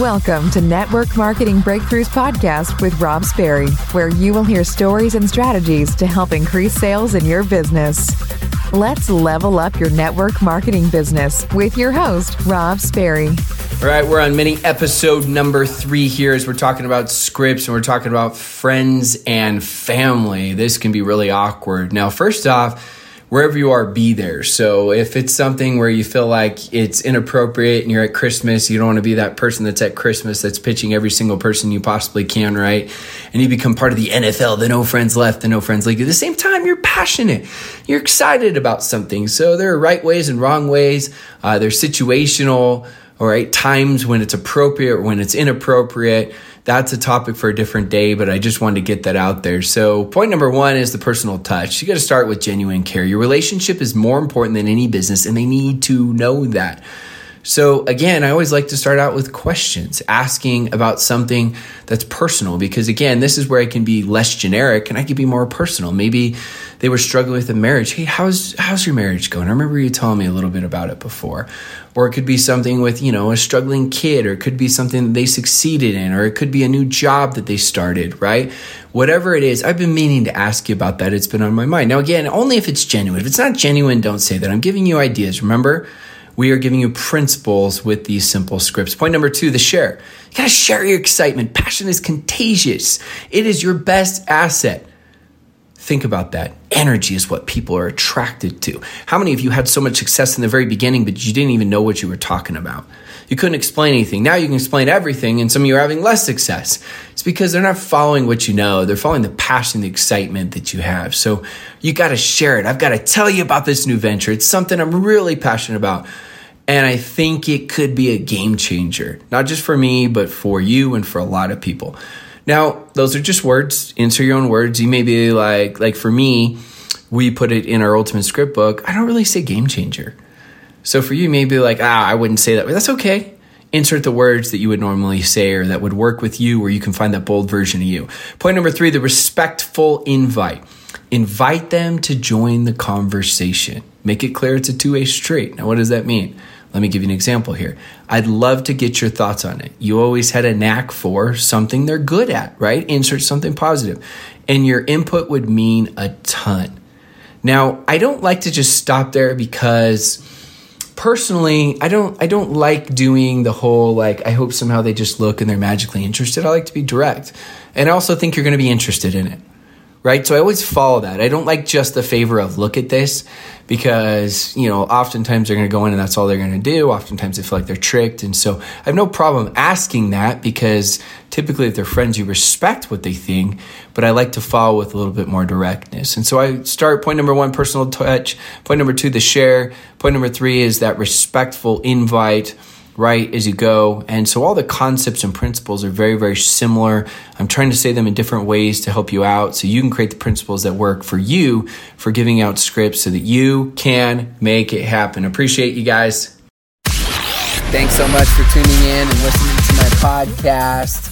Welcome to Network Marketing Breakthroughs Podcast with Rob Sperry, where you will hear stories and strategies to help increase sales in your business. Let's level up your network marketing business with your host, Rob Sperry. All right, we're on mini episode number three here as we're talking about scripts and we're talking about friends and family. This can be really awkward. Now, first off, wherever you are, be there. So if it's something where you feel like it's inappropriate and you're at Christmas, you don't want to be that person that's at Christmas that's pitching every single person you possibly can, right? And you become part of the NFL, the No Friends Left, the No Friends League. At the same time, you're passionate, you're excited about something. So there are right ways and wrong ways. Uh, there's situational, all right, times when it's appropriate when it's inappropriate that's a topic for a different day, but I just wanted to get that out there. So, point number one is the personal touch. You got to start with genuine care. Your relationship is more important than any business, and they need to know that. So, again, I always like to start out with questions, asking about something that's personal, because again, this is where I can be less generic and I can be more personal. Maybe they were struggling with a marriage. Hey, how's, how's your marriage going? I remember you telling me a little bit about it before. Or it could be something with, you know, a struggling kid, or it could be something they succeeded in, or it could be a new job that they started, right? Whatever it is, I've been meaning to ask you about that. It's been on my mind. Now, again, only if it's genuine. If it's not genuine, don't say that. I'm giving you ideas. Remember? We are giving you principles with these simple scripts. Point number two, the share. You gotta share your excitement. Passion is contagious, it is your best asset. Think about that. Energy is what people are attracted to. How many of you had so much success in the very beginning, but you didn't even know what you were talking about? You couldn't explain anything. Now you can explain everything, and some of you are having less success. It's because they're not following what you know. They're following the passion, the excitement that you have. So you got to share it. I've got to tell you about this new venture. It's something I'm really passionate about. And I think it could be a game changer, not just for me, but for you and for a lot of people. Now, those are just words. Insert your own words. You may be like, like for me, we put it in our ultimate script book. I don't really say game changer. So for you, maybe like, ah, I wouldn't say that. But that's okay. Insert the words that you would normally say or that would work with you, where you can find that bold version of you. Point number three, the respectful invite. Invite them to join the conversation. Make it clear it's a two way street. Now, what does that mean? Let me give you an example here. I'd love to get your thoughts on it. You always had a knack for something they're good at, right? Insert something positive. And your input would mean a ton. Now, I don't like to just stop there because personally, I don't I don't like doing the whole like I hope somehow they just look and they're magically interested. I like to be direct. And I also think you're going to be interested in it right? So I always follow that. I don't like just the favor of look at this because, you know, oftentimes they're going to go in and that's all they're going to do. Oftentimes they feel like they're tricked. And so I have no problem asking that because typically if they're friends, you respect what they think, but I like to follow with a little bit more directness. And so I start point number one, personal touch. Point number two, the share. Point number three is that respectful invite right as you go. And so all the concepts and principles are very, very similar. I'm trying to say them in different ways to help you out so you can create the principles that work for you for giving out scripts so that you can make it happen. Appreciate you guys. Thanks so much for tuning in and listening to my podcast.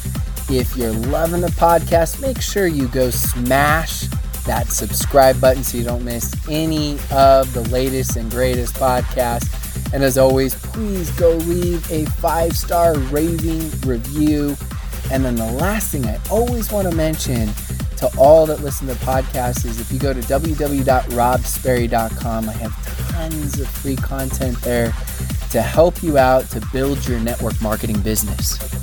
If you're loving the podcast, make sure you go smash that subscribe button so you don't miss any of the latest and greatest podcasts. And as always, please go leave a five star raving review. And then the last thing I always want to mention to all that listen to podcasts is if you go to www.robsperry.com, I have tons of free content there to help you out to build your network marketing business.